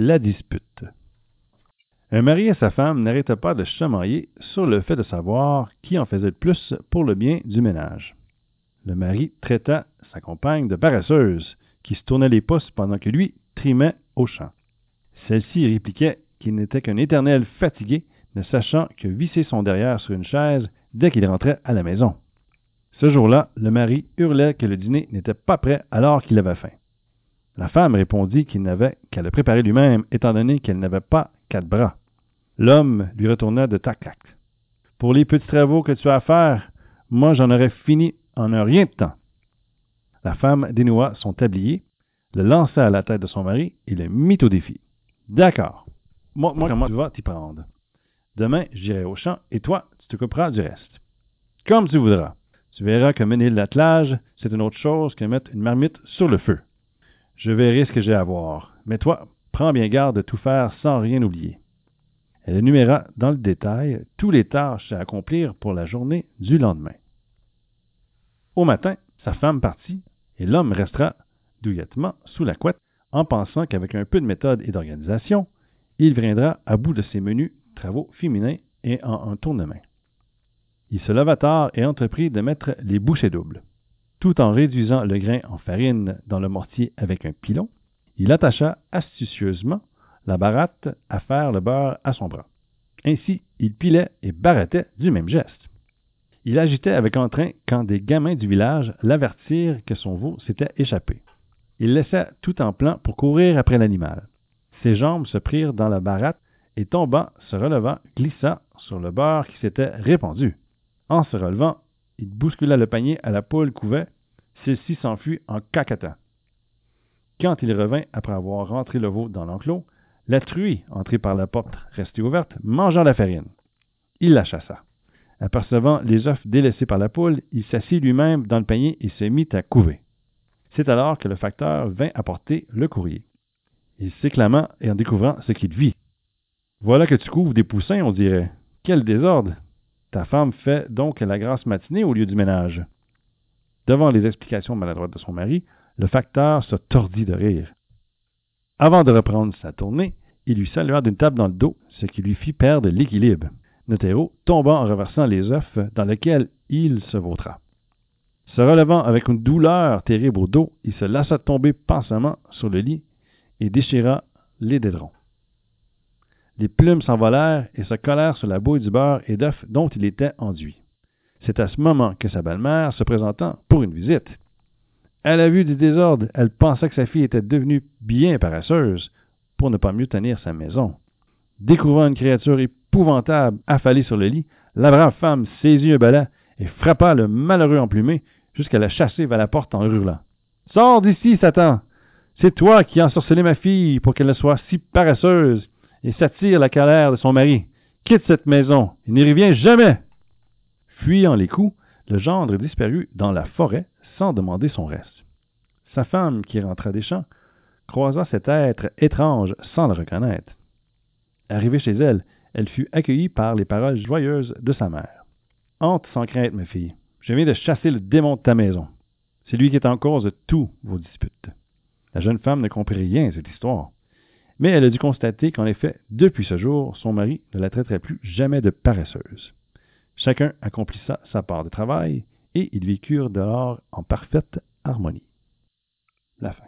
La dispute. Un mari et sa femme n'arrêtaient pas de chamailler sur le fait de savoir qui en faisait le plus pour le bien du ménage. Le mari traita sa compagne de paresseuse, qui se tournait les pouces pendant que lui trimait au champ. Celle-ci répliquait qu'il n'était qu'un éternel fatigué, ne sachant que visser son derrière sur une chaise dès qu'il rentrait à la maison. Ce jour-là, le mari hurlait que le dîner n'était pas prêt alors qu'il avait faim. La femme répondit qu'il n'avait qu'à le préparer lui-même, étant donné qu'elle n'avait pas quatre bras. L'homme lui retourna de tac-tac. Pour les petits travaux que tu as à faire, moi j'en aurais fini en un rien de temps. La femme dénoua son tablier, le lança à la tête de son mari et le mit au défi. D'accord. Moi, moi comment tu vas t'y prendre? Demain, j'irai au champ et toi, tu t'occuperas du reste. Comme tu voudras. Tu verras que mener l'attelage, c'est une autre chose que mettre une marmite sur le feu. Je verrai ce que j'ai à voir. Mais toi, prends bien garde de tout faire sans rien oublier. Elle énuméra dans le détail tous les tâches à accomplir pour la journée du lendemain. Au matin, sa femme partit et l'homme restera douillettement sous la couette en pensant qu'avec un peu de méthode et d'organisation, il viendra à bout de ses menus travaux féminins et en un tournement. Il se leva tard et entreprit de mettre les bouchées doubles. Tout en réduisant le grain en farine dans le mortier avec un pilon, il attacha astucieusement la baratte à faire le beurre à son bras. Ainsi, il pilait et barattait du même geste. Il agitait avec entrain quand des gamins du village l'avertirent que son veau s'était échappé. Il laissa tout en plan pour courir après l'animal. Ses jambes se prirent dans la baratte et tombant, se relevant, glissa sur le beurre qui s'était répandu. En se relevant, il bouscula le panier à la poule couvet. Celle-ci s'enfuit en cacatant. Quand il revint après avoir rentré le veau dans l'enclos, la truie, entrée par la porte restée ouverte, mangea la farine. Il la chassa. Apercevant les œufs délaissés par la poule, il s'assit lui-même dans le panier et se mit à couver. C'est alors que le facteur vint apporter le courrier. Il s'éclama et en découvrant ce qu'il vit. Voilà que tu couvres des poussins, on dirait. Quel désordre! Ta femme fait donc la grasse matinée au lieu du ménage. Devant les explications maladroites de son mari, le facteur se tordit de rire. Avant de reprendre sa tournée, il lui salua d'une table dans le dos, ce qui lui fit perdre l'équilibre. Notero tomba en renversant les œufs dans lesquels il se vautra. Se relevant avec une douleur terrible au dos, il se laissa tomber pensamment sur le lit et déchira les dédrons. Les plumes s'envolèrent et se collèrent sur la bouille du beurre et d'œufs dont il était enduit. C'est à ce moment que sa belle-mère se présentant pour une visite. À la vue du désordre, elle pensa que sa fille était devenue bien paresseuse pour ne pas mieux tenir sa maison. Découvrant une créature épouvantable affalée sur le lit, la brave femme saisit un balai et frappa le malheureux emplumé jusqu'à la chasser vers la porte en hurlant. Sors d'ici, Satan! C'est toi qui as ensorcelé ma fille pour qu'elle soit si paresseuse et s'attire la colère de son mari. Quitte cette maison et n'y reviens jamais. Fuyant les coups, le gendre disparut dans la forêt sans demander son reste. Sa femme, qui rentra des champs, croisa cet être étrange sans le reconnaître. Arrivée chez elle, elle fut accueillie par les paroles joyeuses de sa mère. Entre sans crainte, ma fille. Je viens de chasser le démon de ta maison. C'est lui qui est en cause de tous vos disputes. La jeune femme ne comprit rien à cette histoire. Mais elle a dû constater qu'en effet, depuis ce jour, son mari ne la traiterait plus jamais de paresseuse. Chacun accomplissa sa part de travail et ils vécurent dehors en parfaite harmonie. La fin.